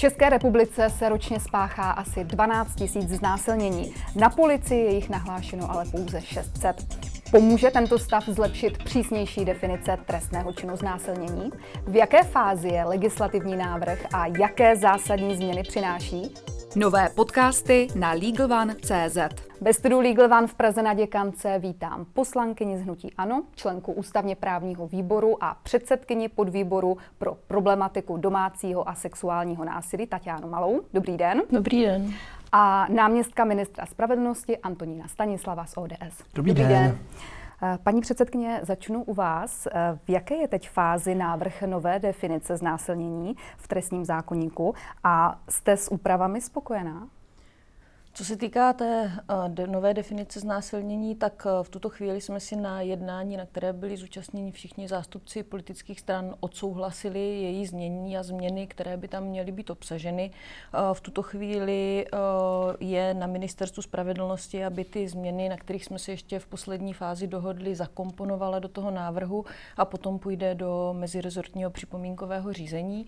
České republice se ročně spáchá asi 12 000 znásilnění. Na policii je jich nahlášeno ale pouze 600. Pomůže tento stav zlepšit přísnější definice trestného činu znásilnění? V jaké fázi je legislativní návrh a jaké zásadní změny přináší? Nové podcasty na LegalOne.cz Ve studiu Legal One v Praze na Děkance vítám poslankyni z Hnutí Ano, členku ústavně právního výboru a předsedkyni podvýboru pro problematiku domácího a sexuálního násilí Tatianu Malou. Dobrý den. Dobrý den. A náměstka ministra spravedlnosti Antonína Stanislava z ODS. Dobrý, Dobrý den. den. Paní předsedkyně, začnu u vás. V jaké je teď fázi návrh nové definice znásilnění v trestním zákonníku a jste s úpravami spokojená? Co se týká té uh, nové definice znásilnění, tak uh, v tuto chvíli jsme si na jednání, na které byli zúčastněni všichni zástupci politických stran, odsouhlasili její změní a změny, které by tam měly být obsaženy. Uh, v tuto chvíli je na ministerstvu spravedlnosti, aby ty změny, na kterých jsme se ještě v poslední fázi dohodli, zakomponovala do toho návrhu a potom půjde do mezirezortního připomínkového řízení.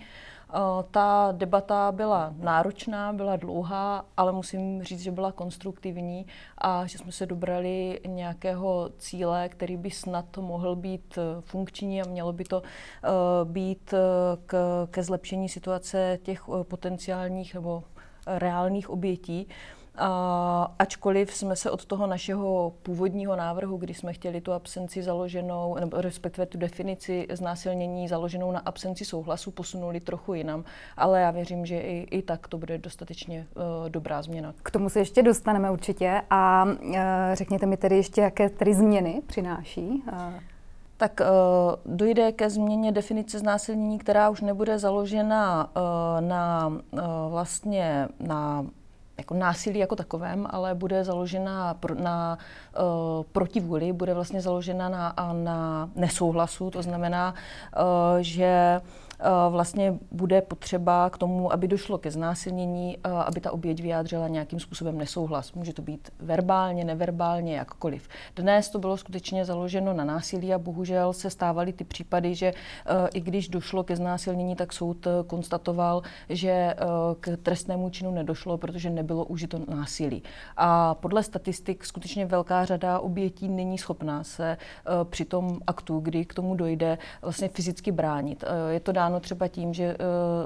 Eh, ta debata byla náročná, byla dlouhá, ale musím říct, že byla konstruktivní a že jsme se dobrali nějakého cíle, který by snad mohl být eh, funkční a mělo by to eh, být ke zlepšení situace těch potenciálních nebo reálných obětí. A, ačkoliv jsme se od toho našeho původního návrhu, kdy jsme chtěli tu absenci založenou, nebo respektive tu definici znásilnění založenou na absenci souhlasu, posunuli trochu jinam, ale já věřím, že i, i tak to bude dostatečně uh, dobrá změna. K tomu se ještě dostaneme určitě a uh, řekněte mi tedy ještě, jaké tedy změny přináší. Uh tak uh, dojde ke změně definice znásilnění, která už nebude založena uh, na uh, vlastně na jako násilí jako takovém, ale bude založena pro, na uh, protivůli, bude vlastně založena na, na nesouhlasu, to znamená, uh, že vlastně bude potřeba k tomu, aby došlo ke znásilnění, eh, aby ta oběť vyjádřila nějakým způsobem nesouhlas. Může to být verbálně, neverbálně, jakkoliv. Dnes to bylo skutečně založeno na násilí a bohužel se stávaly ty případy, že eh, i když došlo ke znásilnění, tak soud konstatoval, že k trestnému činu nedošlo, protože nebylo užito násilí. A podle statistik skutečně velká řada obětí není schopná se při tom aktu, kdy k tomu dojde, vlastně fyzicky bránit. Je to dáno dáno třeba tím, že eh,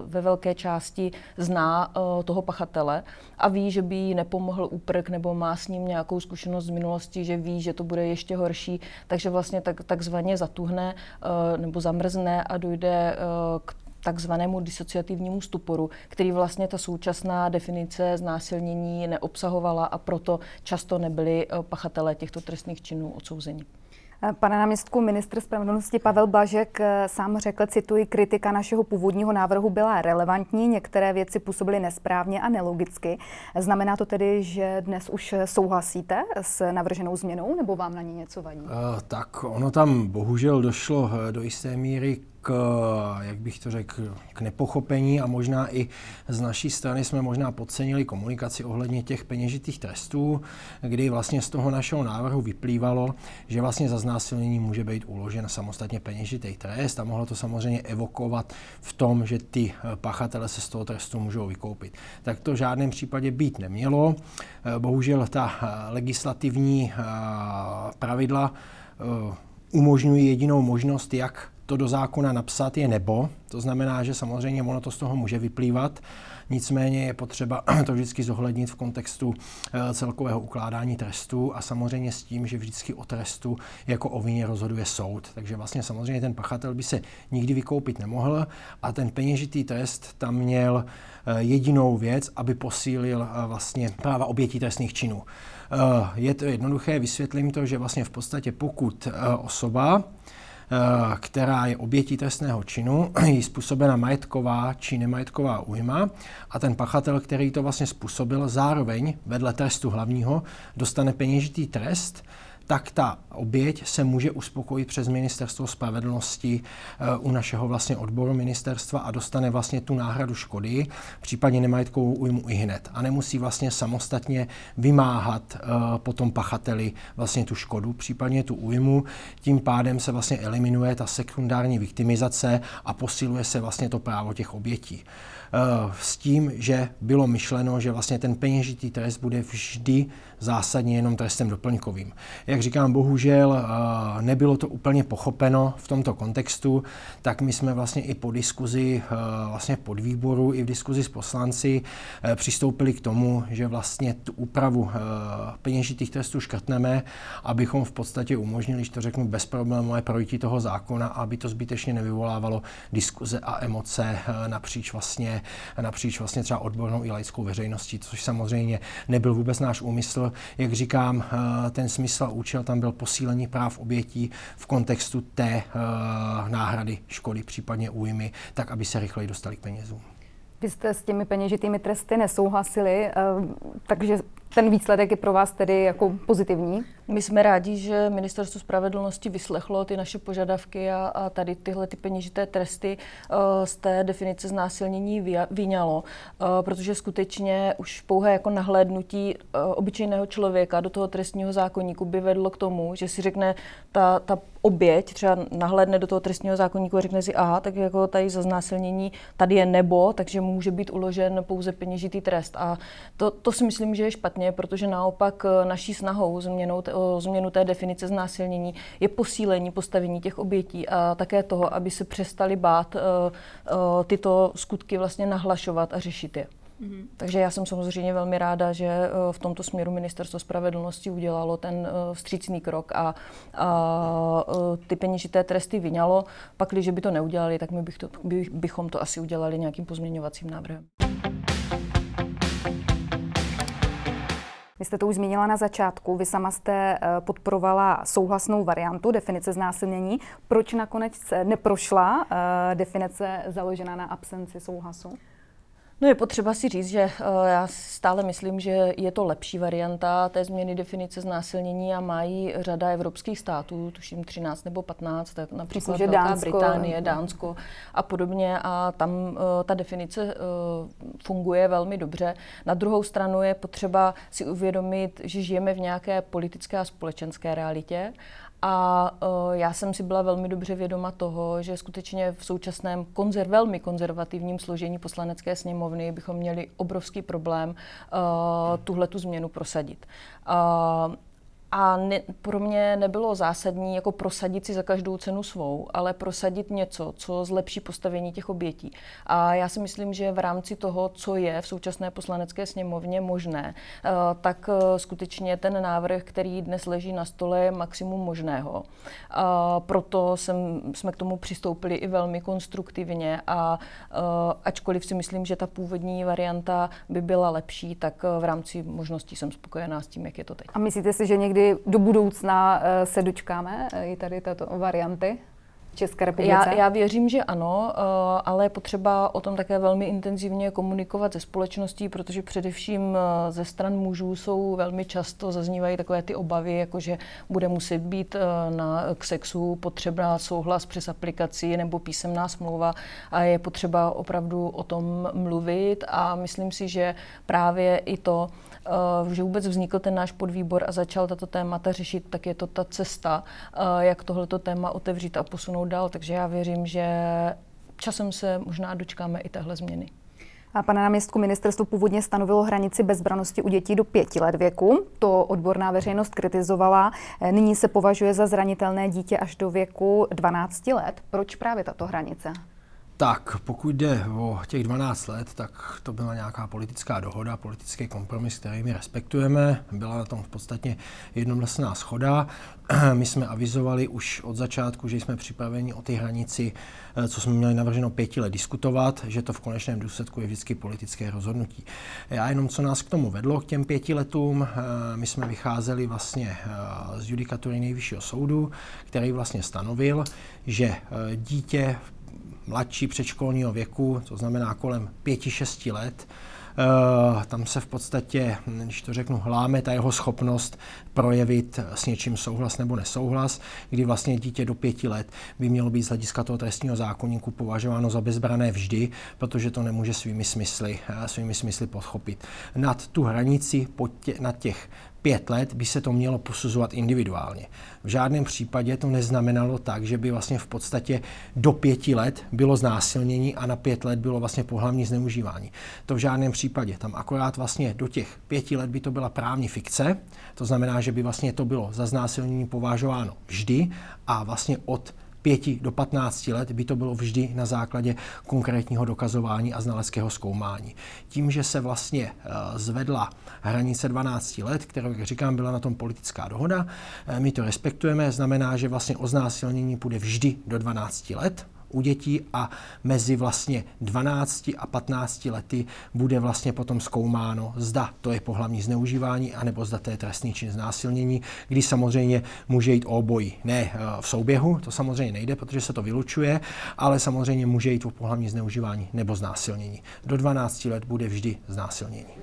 ve velké části zná eh, toho pachatele a ví, že by jí nepomohl úprk nebo má s ním nějakou zkušenost z minulosti, že ví, že to bude ještě horší, takže vlastně tak, takzvaně zatuhne eh, nebo zamrzne a dojde k takzvanému disociativnímu stuporu, který vlastně ta současná definice znásilnění neobsahovala a proto často nebyli pachatelé těchto trestných činů odsouzeni. Pane náměstku, ministr spravedlnosti Pavel Blažek eh, sám řekl, cituji, kritika našeho původního návrhu byla relevantní, některé věci působily nesprávně a nelogicky. Znamená to tedy, že dnes už souhlasíte s navrženou změnou, nebo vám na ní něco vadí? Uh, tak ono tam bohužel došlo eh, do jisté míry k, jak bych to řekl, k nepochopení a možná i z naší strany jsme možná podcenili komunikaci ohledně těch peněžitých trestů, kdy vlastně z toho našeho návrhu vyplývalo, že vlastně za znásilnění může být uložen samostatně peněžitý trest a mohlo to samozřejmě evokovat v tom, že ty pachatele se z toho trestu můžou vykoupit. Tak to v žádném případě být nemělo. Bohužel ta legislativní pravidla umožňují jedinou možnost, jak to do zákona napsat je nebo, to znamená, že samozřejmě ono to z toho může vyplývat, nicméně je potřeba to vždycky zohlednit v kontextu eh, celkového ukládání trestu a samozřejmě s tím, že vždycky o trestu jako o vině rozhoduje soud. Takže vlastně samozřejmě ten pachatel by se nikdy vykoupit nemohl a ten peněžitý trest tam měl eh, jedinou věc, aby posílil eh, vlastně práva obětí trestných činů. Je to jednoduché, vysvětlím to, že vlastně v podstatě pokud osoba která je obětí trestného činu, je způsobena majetková či nemajetková újma a ten pachatel, který to vlastně způsobil, zároveň vedle trestu hlavního dostane peněžitý trest, tak ta oběť se může uspokojit přes ministerstvo spravedlnosti eh, u našeho vlastně odboru ministerstva a dostane vlastně tu náhradu škody, případně nemajetkovou újmu i hned. A nemusí vlastně samostatně vymáhat potom pachateli vlastně tu škodu, případně tu újmu. Tím pádem se vlastně eliminuje ta sekundární viktimizace a posiluje se vlastně to právo těch obětí. Eh, s tím, že bylo myšleno, že vlastně ten peněžitý trest bude vždy zásadně jenom trestem doplňkovým. Jak říkám, bohužel eh, nebylo to úplně pochopeno v tomto kontextu, tak my jsme vlastně i po diskuzi eh, vlastně pod výboru i v diskuzi s poslanci přistoupili k tomu, že vlastně tu úpravu peněžitých trestů škrtneme, abychom v podstatě umožnili, že to řeknu, bezproblémové projití toho zákona, aby to zbytečně nevyvolávalo diskuze a emoce napříč vlastně napříč vlastně třeba odbornou i laickou veřejností, což samozřejmě nebyl vůbec náš úmysl. Jak říkám, eh, ten smysl a účel tam byl posílení práv obětí v kontextu té eh, náhrady škody, případně újmy, tak aby se rychleji dostali k penězům. Vy jste s těmi peněžitými tresty nesouhlasili, eh, takže ten výsledek je pro vás tedy jako pozitivní? My jsme rádi, že Ministerstvo spravedlnosti vyslechlo ty naše požadavky a, a tady tyhle ty peněžité tresty uh, z té definice znásilnění vyňalo, uh, protože skutečně už pouhé jako nahlédnutí uh, obyčejného člověka do toho trestního zákonníku by vedlo k tomu, že si řekne ta, ta oběť, třeba nahlédne do toho trestního zákonníku a řekne si, aha, tak jako tady za znásilnění tady je nebo, takže může být uložen pouze peněžitý trest. A to, to si myslím, že je špatně, protože naopak naší snahou změnou o změnu té definice znásilnění je posílení postavení těch obětí a také toho, aby se přestali bát uh, uh, tyto skutky vlastně nahlašovat a řešit je. Mm-hmm. Takže já jsem samozřejmě velmi ráda, že eh, v tomto směru Ministerstvo spravedlnosti udělalo ten vstřícný krok a, a ty peněžité tresty vyňalo. Pak, když by to neudělali, tak my bych to, by, bychom to asi udělali nějakým pozměňovacím návrhem. Vy jste to už zmínila na začátku, vy sama jste eh, podporovala souhlasnou variantu definice znásilnění. Proč nakonec neprošla eh, definice založená na absenci souhlasu? No je potřeba si říct, že uh, já stále myslím, že je to lepší varianta té změny definice znásilnění a mají řada evropských států, tuším 13 nebo 15, tak například Myslím, Velká Dánsko, Británie, Dánsko a podobně a tam uh, ta definice uh, funguje velmi dobře. Na druhou stranu je potřeba si uvědomit, že žijeme v nějaké politické a společenské realitě a uh, já jsem si byla velmi dobře vědoma toho, že skutečně v současném konzer, velmi konzervativním složení poslanecké sněmovny bychom měli obrovský problém uh, tuhle tu změnu prosadit. Uh, a ne, pro mě nebylo zásadní jako prosadit si za každou cenu svou, ale prosadit něco, co zlepší postavení těch obětí. A já si myslím, že v rámci toho, co je v současné poslanecké sněmovně možné, eh, tak eh, skutečně ten návrh, který dnes leží na stole, je maximum možného. A proto jsem, jsme k tomu přistoupili i velmi konstruktivně a eh, ačkoliv si myslím, že ta původní varianta by byla lepší, tak v rámci možností jsem spokojená s tím, jak je to teď. A myslíte si, že někdy do budoucna eh, se dočkáme eh, i tady této varianty? České republice? Já, já věřím, že ano, eh, ale je potřeba o tom také velmi intenzivně komunikovat se společností, protože především ze stran mužů jsou velmi často zaznívají takové ty obavy, jako že bude muset být na, k sexu potřebná souhlas přes aplikaci nebo písemná smlouva a je potřeba opravdu o tom mluvit a myslím si, že právě i to, že vůbec vznikl ten náš podvýbor a začal tato témata řešit, tak je to ta cesta, eh, jak tohleto téma otevřít a posunout dál. Takže já věřím, že časem se možná dočkáme i téhle změny. A pane náměstku, ministerstvo původně stanovilo hranici bezbranosti u dětí do pěti let věku. To odborná veřejnost kritizovala. Eh, nyní se považuje za zranitelné dítě až do věku 12 let. Proč právě tato hranice? Tak, pokud jde o těch 12 let, tak to byla nějaká politická dohoda, politický kompromis, který my respektujeme. Byla na tom v podstatě jednomyslná schoda. My jsme avizovali už od začátku, že jsme připraveni o ty hranici, eh, co jsme měli navrženo pěti let, diskutovat, že to v konečném důsledku je vždycky politické rozhodnutí. Já jenom, co nás k tomu vedlo, k těm pěti letům, eh, my jsme vycházeli vlastně eh, z judikatury nejvyššího soudu, který vlastně stanovil, že dítě mladší předškolního věku, to znamená kolem 5-6 let, Tam se v podstatě, když to řeknu, hláme ta jeho schopnost projevit s něčím souhlas nebo nesouhlas, kdy vlastně dítě do pěti let by mělo být z hlediska toho trestního zákonníku považováno za bezbrané vždy, protože to nemůže svými smysly, svými smysly podchopit. Nad tu hranici, tě, nad těch pět let by se to mělo posuzovat individuálně. V žádném případě to neznamenalo tak, že by vlastně v podstatě do pěti let bylo znásilnění a na pět let bylo vlastně pohlavní zneužívání. To v žádném případě. Tam akorát vlastně do těch pěti let by to byla právní fikce, to znamená, že by vlastně to bylo za znásilnění považováno vždy a vlastně od 5 do 15 let by to bylo vždy na základě konkrétního dokazování a znaleckého zkoumání. Tím, že se vlastně eh, zvedla hranice 12 let, kterou, jak říkám, byla na tom politická dohoda, eh, my to respektujeme, znamená, že vlastně oznásilnění půjde vždy do 12 let, u dětí a mezi vlastně 12 a 15 lety bude vlastně potom zkoumáno, zda to je pohlavní zneužívání, anebo zda to je trestný čin znásilnění, kdy samozřejmě může jít o obojí. Ne eh, v souběhu, to samozřejmě nejde, protože se to vylučuje, ale samozřejmě může jít o pohlavní zneužívání nebo znásilnění. Do 12 let bude vždy znásilnění.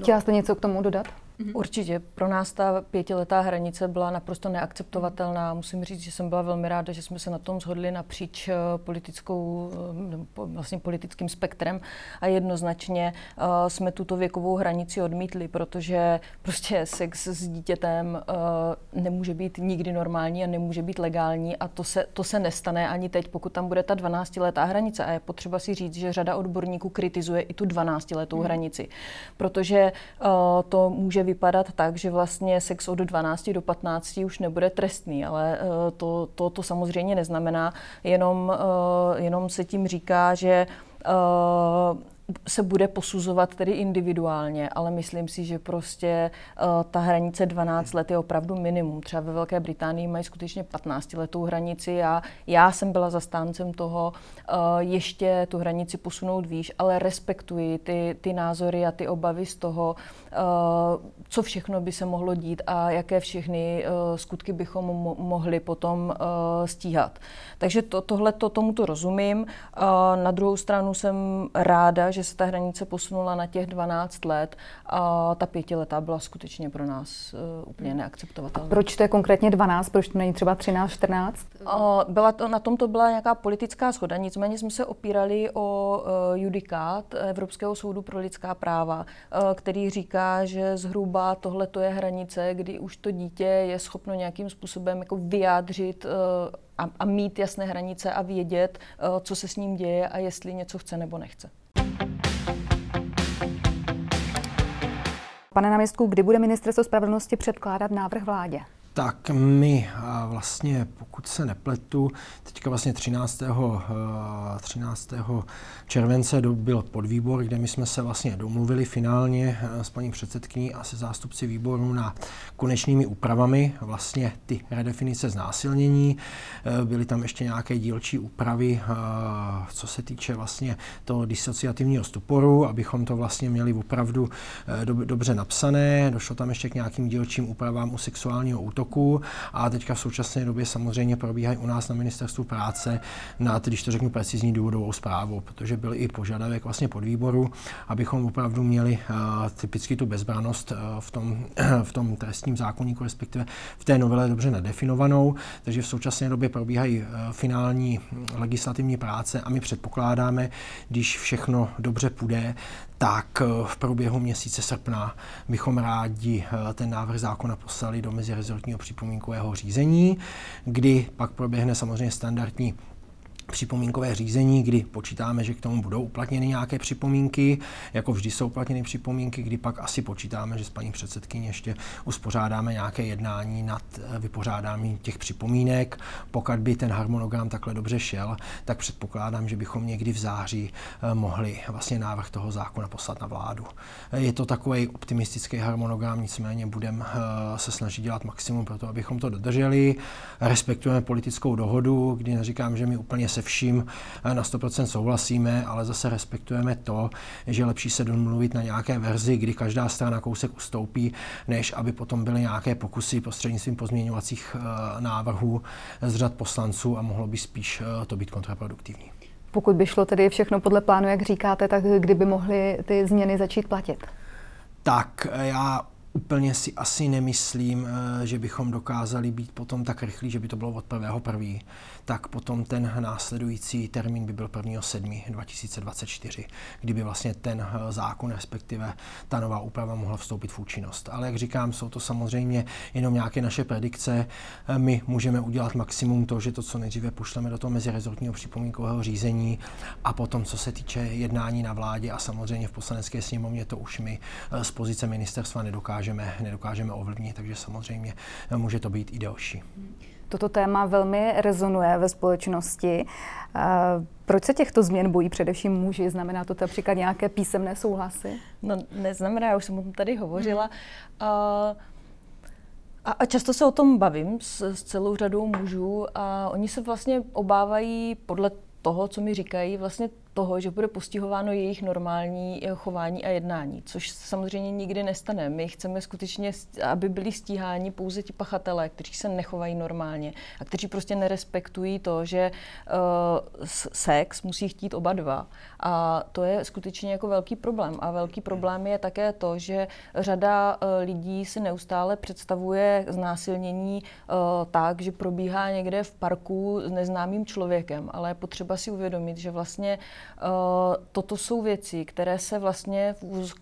Chtěla jste něco k tomu dodat? Mm-hmm. Určitě. Pro nás ta pětiletá hranice byla naprosto neakceptovatelná. Musím říct, že jsem byla velmi ráda, že jsme se na tom shodli napříč eh, politickou, eh, vlastně politickým spektrem a jednoznačně uh, jsme tuto věkovou hranici odmítli, protože prostě sex s dítětem uh, nemůže být nikdy normální a nemůže být legální a to se, to se nestane ani teď, pokud tam bude ta 12-letá hranice. A je potřeba si říct, že řada odborníků kritizuje i tu 12-letou mm. hranici, protože uh, to může vypadat tak, že vlastně sex od 12 do 15 už nebude trestný, ale eh, to, to, to samozřejmě neznamená, jenom, eh, jenom se tím říká, že eh, se bude posuzovat tedy individuálně, ale myslím si, že prostě uh, ta hranice 12 let je opravdu minimum. Třeba ve Velké Británii mají skutečně 15 letou hranici a já jsem byla zastáncem toho uh, ještě tu hranici posunout výš, ale respektuji ty, ty názory a ty obavy z toho, uh, co všechno by se mohlo dít a jaké všechny uh, skutky bychom mo- mohli potom uh, stíhat. Takže to, tohle to tomuto rozumím. Uh, na druhou stranu jsem ráda, že se ta hranice posunula na těch 12 let a ta pětiletá byla skutečně pro nás uh, úplně neakceptovatelná. Proč to je konkrétně 12, proč to není třeba 13, 14? Uh, byla to, na tom to byla nějaká politická schoda, nicméně jsme se opírali o uh, judikát Evropského soudu pro lidská práva, uh, který říká, že zhruba tohle to je hranice, kdy už to dítě je schopno nějakým způsobem jako vyjádřit uh, a, a mít jasné hranice a vědět, uh, co se s ním děje a jestli něco chce nebo nechce. Pane náměstku, kdy bude ministerstvo spravedlnosti předkládat návrh vládě? Tak my vlastně, pokud se nepletu, teďka vlastně 13. 13. Eh, července byl podvýbor, kde my jsme se vlastně domluvili finálně eh, s paní předsedkyní a se zástupci výboru na konečnými úpravami vlastně ty redefinice znásilnění. Eh, byly tam ještě nějaké dílčí úpravy, co se týče vlastně toho disociativního stuporu, abychom to vlastně měli opravdu dobře napsané. Došlo tam ještě k nějakým dílčím úpravám u sexuálního útoku roku a teďka v současné době samozřejmě probíhají u nás na ministerstvu práce na, když to řeknu precizní důvodovou zprávu, protože byl i požadavek vlastně podvýboru, abychom opravdu měli uh, typicky tu bezbranost uh, v, tom, v tom trestním zákonníku, respektive v té novele dobře nadefinovanou, takže v současné době probíhají uh, finální legislativní práce a my předpokládáme, když všechno dobře půjde, tak v průběhu měsíce srpna bychom rádi ten návrh zákona poslali do mezirezortního připomínkového řízení, kdy pak proběhne samozřejmě standardní připomínkové řízení, kdy počítáme, že k tomu budou uplatněny nějaké připomínky, jako vždy jsou uplatněny připomínky, kdy pak asi počítáme, že s paní předsedkyní ještě uspořádáme nějaké jednání nad eh, vypořádáním těch připomínek. Pokud by ten harmonogram takhle dobře šel, tak předpokládám, že bychom někdy v září eh, mohli vlastně návrh toho zákona poslat na vládu. Eh, je to takový optimistický harmonogram, nicméně budeme se snažit dělat maximum pro to, abychom to dodrželi. Respektujeme politickou dohodu, kdy neříkám, že my úplně se vším eh, na 100% souhlasíme, ale zase respektujeme to, že je lepší se domluvit na nějaké verzi, kdy každá strana kousek ustoupí, než aby potom byly nějaké pokusy prostřednictvím pozměňovacích eh, návrhů z řad poslanců a mohlo by spíš eh, to být kontraproduktivní. Pokud by šlo tedy všechno podle plánu, jak říkáte, tak kdyby mohly ty změny začít platit? Tak já úplně si asi nemyslím, že bychom dokázali být potom tak rychlí, že by to bylo od prvého prvý. Tak potom ten následující termín by byl 1. 7. 2024, kdyby vlastně ten eh, zákon, respektive ta nová úprava mohla vstoupit v účinnost. Ale jak říkám, jsou to samozřejmě jenom nějaké naše predikce. Eh, my můžeme udělat maximum to, že to co nejdříve pošleme do toho mezirezortního připomínkového řízení a potom, co se týče jednání na vládě a samozřejmě v poslanecké sněmovně, to už my z pozice ministerstva nedokážeme nedokážeme, nedokážeme ovlivnit, takže samozřejmě může to být i delší. Toto téma velmi rezonuje ve společnosti. Proč se těchto změn bojí především muži? Znamená to například nějaké písemné souhlasy? No, neznamená, já už jsem o tom tady hovořila. Uh, a, a často se o tom bavím s, s celou řadou mužů a oni se vlastně obávají podle toho, co mi říkají, vlastně toho, že bude postihováno jejich normální eh, chování a jednání, což samozřejmě nikdy nestane. My chceme skutečně, aby byli stíháni pouze ti pachatelé, kteří se nechovají normálně a kteří prostě nerespektují to, že uh, sex musí chtít oba dva. A to je skutečně jako velký problém. A velký problém je také to, že řada uh, lidí si neustále představuje znásilnění uh, tak, že probíhá někde v parku s neznámým člověkem, ale je potřeba si uvědomit, že vlastně Eh, toto jsou věci, které se vlastně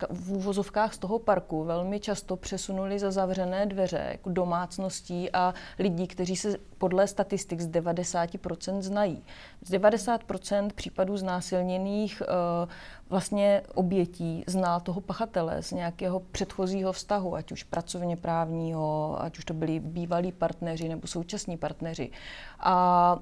v úvozovkách z toho parku velmi často přesunuly za zavřené dveře jako domácností a lidí, kteří se podle statistik z 90% znají. Z 90% případů znásilněných uh, vlastně obětí zná toho pachatele z nějakého předchozího vztahu, ať už pracovně právního, ať už to byli bývalí partneři nebo současní partneři. A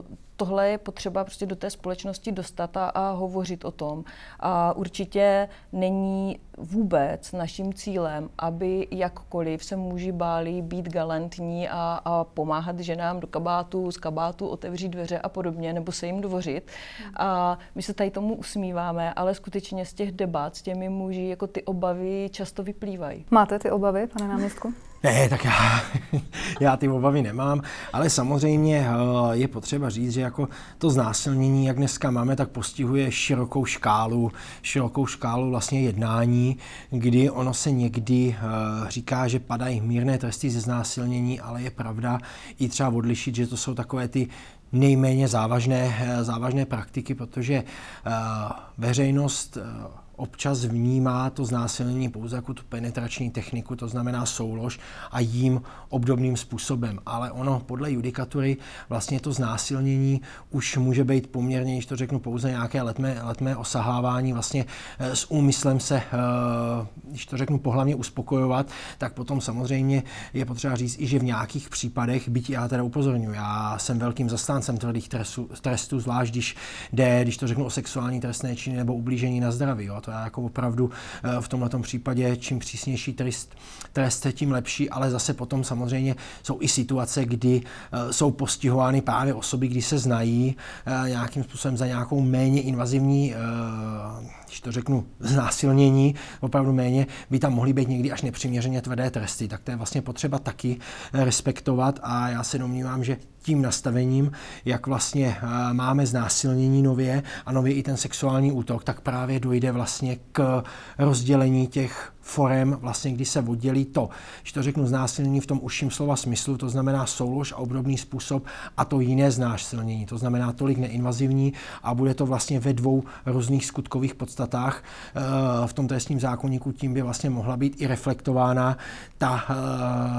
uh, tohle je potřeba prostě do té společnosti dostat a, a hovořit o tom. A určitě není vůbec naším cílem, aby jakkoliv se muži báli být galantní a, a pomáhat ženám do kabátu, z kabátu otevřít dveře a podobně, nebo se jim dvořit. A my se tady tomu usmíváme, ale skutečně z těch debat s těmi muži jako ty obavy často vyplývají. Máte ty obavy, pane náměstku? Ne, tak já, já ty obavy nemám, ale samozřejmě eh, je potřeba říct, že jako to znásilnění, jak dneska máme, tak postihuje širokou škálu, širokou škálu vlastně jednání, kdy ono se někdy eh, říká, že padají mírné tresty ze znásilnění, ale je pravda i třeba odlišit, že to jsou takové ty nejméně závažné, eh, závažné praktiky, protože veřejnost občas vnímá to znásilnění pouze jako tu penetrační techniku, to znamená soulož a jím obdobným způsobem. Ale ono podle judikatury vlastně to znásilnění už může být poměrně, když to řeknu, pouze nějaké letmé, letmé osahávání vlastně eh, s úmyslem se, eh, když to řeknu, pohlavně uspokojovat, tak potom samozřejmě je potřeba říct i, že v nějakých případech, byť já teda upozorňuji, já jsem velkým zastáncem tvrdých trestů, trestů, zvlášť když jde, když to řeknu o sexuální trestné činy nebo ublížení na zdraví. Jo. To je jako opravdu eh, v tomto případě čím přísnější trest, trest, tím lepší, ale zase potom samozřejmě jsou i situace, kdy eh, jsou postihovány právě osoby, kdy se znají eh, nějakým způsobem za nějakou méně invazivní když to řeknu, znásilnění, opravdu méně, by tam mohly být někdy až nepřiměřeně tvrdé tresty. Tak to je vlastně potřeba taky respektovat a já se domnívám, že tím nastavením, jak vlastně eh, máme znásilnění nově a nově i ten sexuální útok, tak právě dojde vlastně k rozdělení těch forem, vlastně, kdy se oddělí to, že to řeknu znásilnění v tom užším slova smyslu, to znamená soulož a obdobný způsob a to jiné znásilnění, to znamená tolik neinvazivní a bude to vlastně ve dvou různých skutkových podstatách. Eh, v tom trestním zákonníku, tím by vlastně mohla být i reflektována ta eh,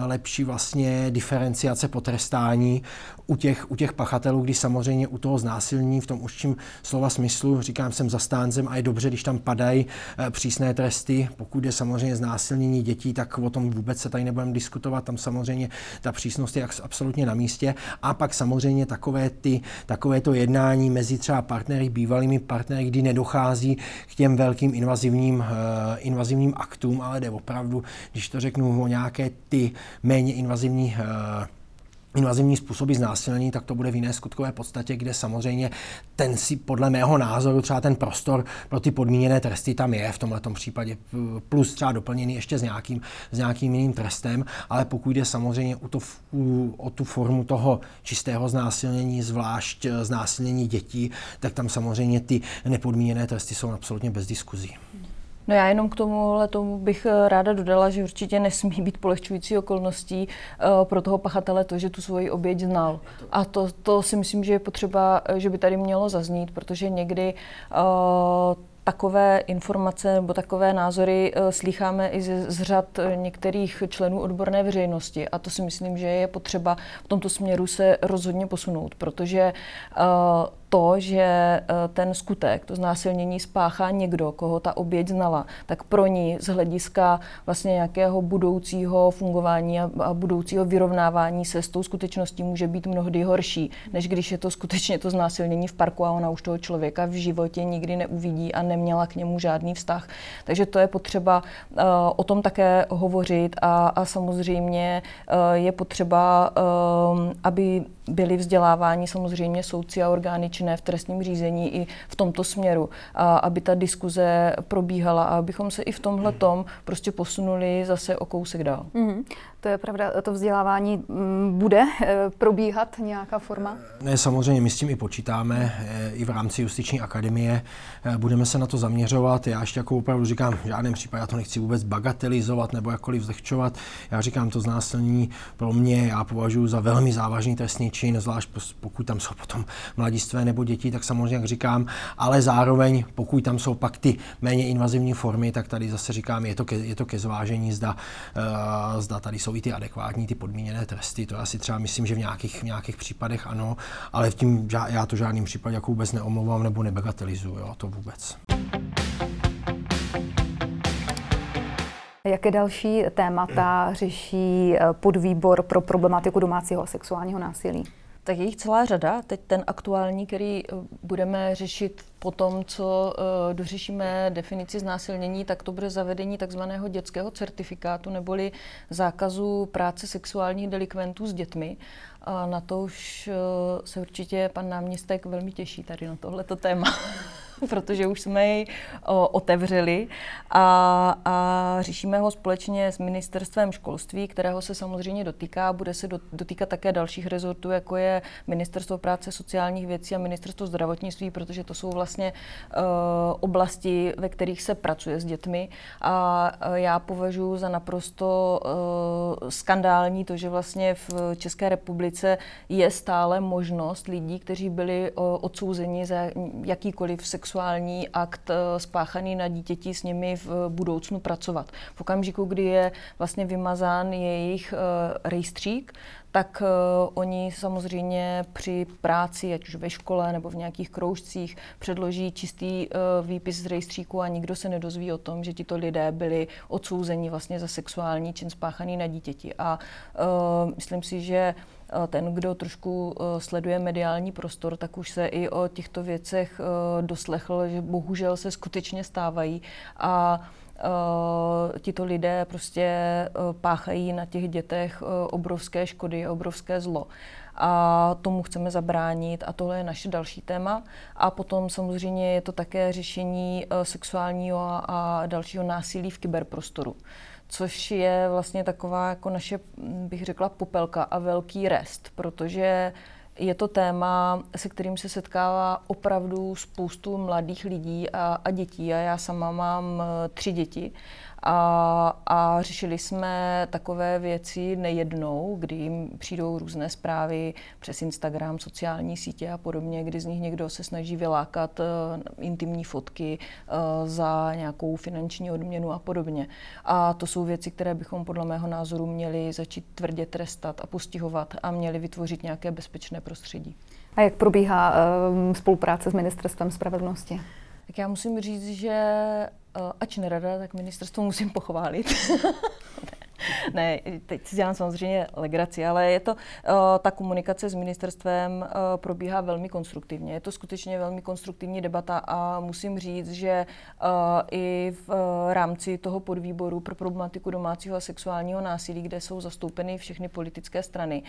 lepší vlastně diferenciace potrestání u těch, u těch pachatelů, když samozřejmě u toho znásilnění v tom užším slova smyslu, říkám, jsem zastáncem a je dobře, když tam padají eh, přísné tresty, pokud je samozřejmě samozřejmě znásilnění dětí, tak o tom vůbec se tady nebudeme diskutovat. Tam samozřejmě ta přísnost je absolutně na místě. A pak samozřejmě takové, ty, takové to jednání mezi třeba partnery, bývalými partnery, kdy nedochází k těm velkým invazivním, uh, invazivním aktům, ale jde opravdu, když to řeknu, o nějaké ty méně invazivní uh, invazivní způsoby znásilnění, tak to bude v jiné skutkové podstatě, kde samozřejmě ten si podle mého názoru třeba ten prostor pro ty podmíněné tresty tam je v tomto případě, plus třeba doplněný ještě s nějakým, s nějakým jiným trestem, ale pokud jde samozřejmě o, to, o tu formu toho čistého znásilnění, zvlášť znásilnění dětí, tak tam samozřejmě ty nepodmíněné tresty jsou absolutně bez diskuzí. No já jenom k tomuhle tomu bych eh, ráda dodala, že určitě nesmí být polehčující okolností uh, pro toho pachatele to, že tu svoji oběť znal. A to, to si myslím, že je potřeba, eh, že by tady mělo zaznít, protože někdy uh, takové informace nebo takové názory uh, slýcháme i z, z řad některých členů odborné veřejnosti. A to si myslím, že je potřeba v tomto směru se rozhodně posunout, protože uh, to, že eh, ten skutek, to znásilnění spáchá někdo, koho ta oběť znala, tak pro ní z hlediska vlastně nějakého budoucího fungování a budoucího vyrovnávání se s tou skutečností může být mnohdy horší, než když je to skutečně to znásilnění v parku a ona už toho člověka v životě nikdy neuvidí a neměla k němu žádný vztah. Takže to je potřeba uh, o tom také hovořit a, a samozřejmě uh, je potřeba, aby byli vzděláváni samozřejmě soudci a orgány činné v trestním řízení i v tomto směru, a aby ta diskuze probíhala a abychom se i v tomhle tom prostě posunuli zase o kousek dál. Mm-hmm. To je pravda, to vzdělávání mm, bude eh, probíhat nějaká forma? Ne, samozřejmě my s tím i počítáme, eh, i v rámci Justiční akademie. Eh, budeme se na to zaměřovat. Já ještě jako opravdu říkám, v žádném případě já to nechci vůbec bagatelizovat nebo jakkoliv zlehčovat. Já říkám, to znásilnění pro mě já považuji za velmi závažný trestný čin, zvlášť pokud tam jsou potom mladistvé nebo děti, tak samozřejmě, jak říkám, ale zároveň, pokud tam jsou pak ty méně invazivní formy, tak tady zase říkám, je to ke, je to ke zvážení, zda, uh, zda tady jsou jsou i ty adekvátní, ty podmíněné tresty. To asi třeba myslím, že v nějakých, v nějakých případech ano, ale v tím já to v žádném případě jako vůbec neomlouvám nebo nebagatelizuju, to vůbec. Jaké další témata řeší eh, podvýbor pro problematiku domácího sexuálního násilí? Tak je jich celá řada. Teď ten aktuální, který eh, budeme řešit po tom, co uh, dořešíme definici znásilnění, tak to bude zavedení takzvaného dětského certifikátu neboli zákazu práce sexuálních delikventů s dětmi. A na to už uh, se určitě pan náměstek velmi těší tady na tohleto téma. protože už jsme ji otevřeli a, a řešíme ho společně s ministerstvem školství, kterého se samozřejmě dotýká. Bude se dotýkat také dalších rezortů, jako je Ministerstvo práce sociálních věcí a Ministerstvo zdravotnictví, protože to jsou vlastně uh, oblasti, ve kterých se pracuje s dětmi. A já považuji za naprosto uh, skandální to, že vlastně v České republice je stále možnost lidí, kteří byli uh, odsouzeni za jakýkoliv sexuální sexuální akt eh, spáchaný na dítěti s nimi v budoucnu pracovat. V okamžiku, kdy je vlastně vymazán jejich eh, rejstřík, tak uh, oni samozřejmě při práci, ať už ve škole nebo v nějakých kroužcích, předloží čistý uh, výpis z rejstříku a nikdo se nedozví o tom, že tito lidé byli odsouzeni vlastně za sexuální čin spáchaný na dítěti. A uh, myslím si, že ten, kdo trošku sleduje mediální prostor, tak už se i o těchto věcech doslechl, že bohužel se skutečně stávají. A Uh, tito lidé prostě páchají na těch dětech obrovské škody, obrovské zlo. A tomu chceme zabránit a tohle je naše další téma. A potom samozřejmě je to také řešení sexuálního a dalšího násilí v kyberprostoru což je vlastně taková jako naše, bych řekla, popelka a velký rest, protože je to téma, se kterým se setkává opravdu spoustu mladých lidí a, a dětí. A já sama mám eh, tři děti a, a řešili jsme takové věci nejednou, kdy jim přijdou různé zprávy přes Instagram, sociální sítě a podobně, kdy z nich někdo se snaží vylákat uh, intimní fotky uh, za nějakou finanční odměnu a podobně. A to jsou věci, které bychom podle mého názoru měli začít tvrdě trestat a postihovat a měli vytvořit nějaké bezpečné prostředí. A jak probíhá uh, spolupráce s Ministerstvem spravedlnosti? Tak já musím říct, že ač nerada, tak ministerstvo musím pochválit. ne, teď si dělám samozřejmě legraci, ale je to, uh, ta komunikace s ministerstvem uh, probíhá velmi konstruktivně. Je to skutečně velmi konstruktivní debata a musím říct, že uh, i v rámci toho podvýboru pro problematiku domácího a sexuálního násilí, kde jsou zastoupeny všechny politické strany,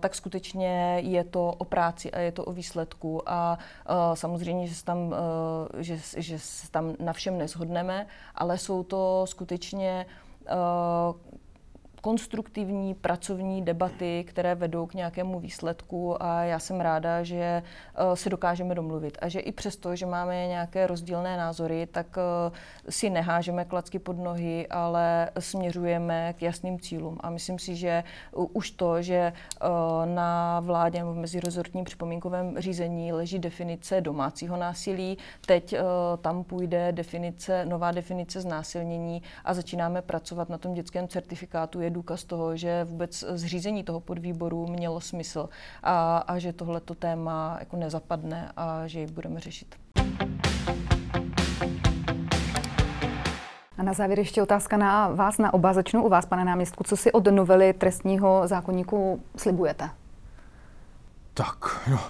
tak skutečně je to o práci a je to o výsledku a samozřejmě, že se tam, že, že se tam na všem nezhodneme, ale jsou to skutečně konstruktivní pracovní debaty, které vedou k nějakému výsledku a já jsem ráda, že eh, se dokážeme domluvit a že i přesto, že máme nějaké rozdílné názory, tak eh, si nehážeme klacky pod nohy, ale směřujeme k jasným cílům. A myslím si, že už to, že eh, na vládě v mezirozortním připomínkovém řízení leží definice domácího násilí, teď tam půjde definice, nová definice znásilnění a začínáme pracovat na tom dětském certifikátu, je důkaz toho, že vůbec zřízení toho podvýboru mělo smysl a, a že tohleto téma jako nezapadne a že ji budeme řešit. A na závěr ještě otázka na vás, na oba. Začnu u vás, pane náměstku. Co si od novely trestního zákonníku slibujete? Tak, no,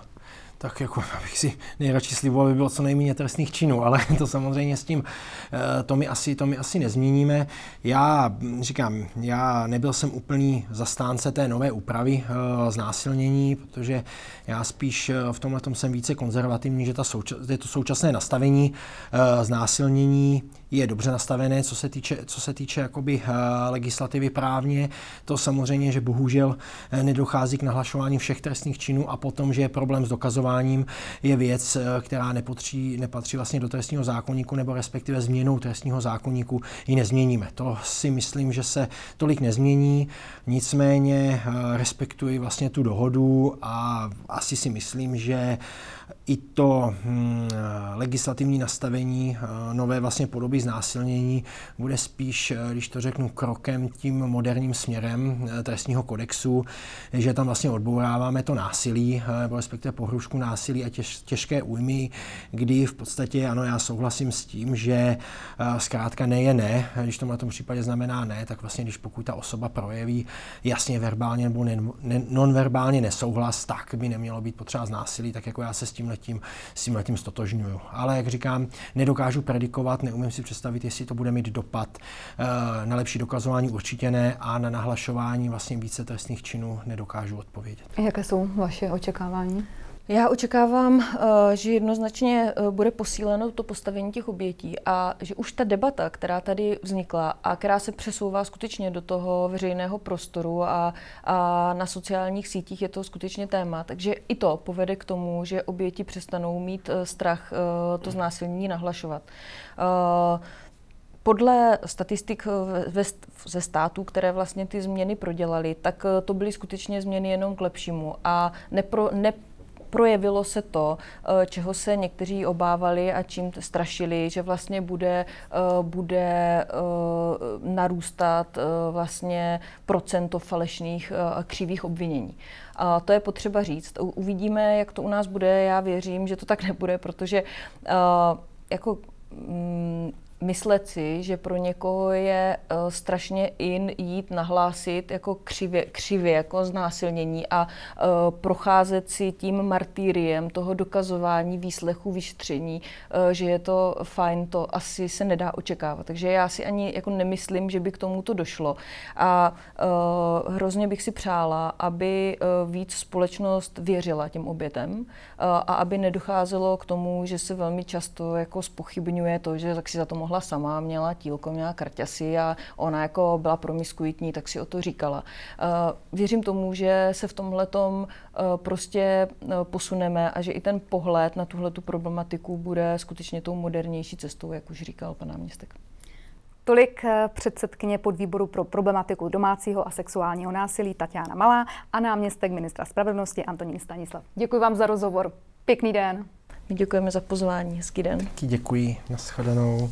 tak jako bych si nejradši sliboval, aby bylo co nejméně trestných činů, ale to samozřejmě s tím, eh, to my asi, to my asi nezměníme. Já říkám, já nebyl jsem úplný zastánce té nové úpravy eh, znásilnění, protože já spíš eh, v tomhle jsem více konzervativní, že ta souča- je to současné nastavení znásilnění je dobře nastavené, co se týče, co se týče jakoby legislativy právně. To samozřejmě, že bohužel nedochází k nahlašování všech trestných činů a potom, že je problém s dokazováním je věc, eh, která nepatří, nepatří vlastně do trestního zákonníku nebo respektive změnou trestního zákonníku ji nezměníme. To si myslím, že se tolik nezmění, nicméně eh, respektuji vlastně tu dohodu a asi si myslím, že i to hm, legislativní nastavení eh, nové vlastně podoby znásilnění bude spíš, eh, když to řeknu, krokem tím moderním směrem eh, trestního kodexu, že tam vlastně odbouráváme to násilí, nebo respektive pohrušku násilí a těž, těžké újmy, kdy v podstatě, ano, já souhlasím s tím, že zkrátka ne je ne, když to na tom případě znamená ne, tak vlastně když pokud ta osoba projeví jasně verbálně nebo ne, nonverbálně nesouhlas, tak by nemělo být potřeba znásilí, tak jako já se s tím tímhletím, s tímhletím stotožňuju. Ale jak říkám, nedokážu predikovat, neumím si představit, jestli to bude mít dopad eh, na lepší dokazování určitě ne a na nahlašování vlastně více trestných činů nedokážu odpovědět. Jaké jsou vaše očekávání? Já očekávám, eh, že jednoznačně eh, bude posíleno to postavení těch obětí a že už ta debata, která tady vznikla a která se přesouvá skutečně do toho veřejného prostoru a, a na sociálních sítích je to skutečně téma, takže i to povede k tomu, že oběti přestanou mít eh, strach to znásilnění nahlašovat. Podle statistik ze států, které vlastně ty změny prodělaly, tak to byly skutečně změny jenom k lepšímu a nepro, ne, projevilo se to, eh, čeho se někteří obávali a čím strašili, že vlastně bude, eh, bude eh, narůstat vlastně procento falešných křivých obvinění. A to je potřeba říct. Uvidíme, jak to u nás bude. Já věřím, že to tak nebude, protože jako mm, myslet si, že pro někoho je uh, strašně in jít nahlásit jako křivě, křivě jako znásilnění a uh, procházet si tím martýriem toho dokazování výslechu, vyšetření, uh, že je to fajn, to asi se nedá očekávat. Takže já si ani jako nemyslím, že by k tomu to došlo. A uh, hrozně bych si přála, aby uh, víc společnost věřila těm obětem uh, a aby nedocházelo k tomu, že se velmi často jako spochybňuje to, že tak si za to mohla mohla sama, měla tílko, měla krťasy a ona jako byla promiskuitní, tak si o to říkala. Eh, věřím tomu, že se v tomhle eh, prostě eh, posuneme a že i ten pohled na tuhle problematiku bude skutečně tou modernější cestou, jak už říkal pan náměstek. Tolik předsedkyně podvýboru pro problematiku domácího a sexuálního násilí Tatiana Malá a náměstek ministra spravedlnosti Antonín Stanislav. Děkuji vám za rozhovor. Pěkný den. My děkujeme za pozvání. Hezký den. Děkuji. Naschledanou.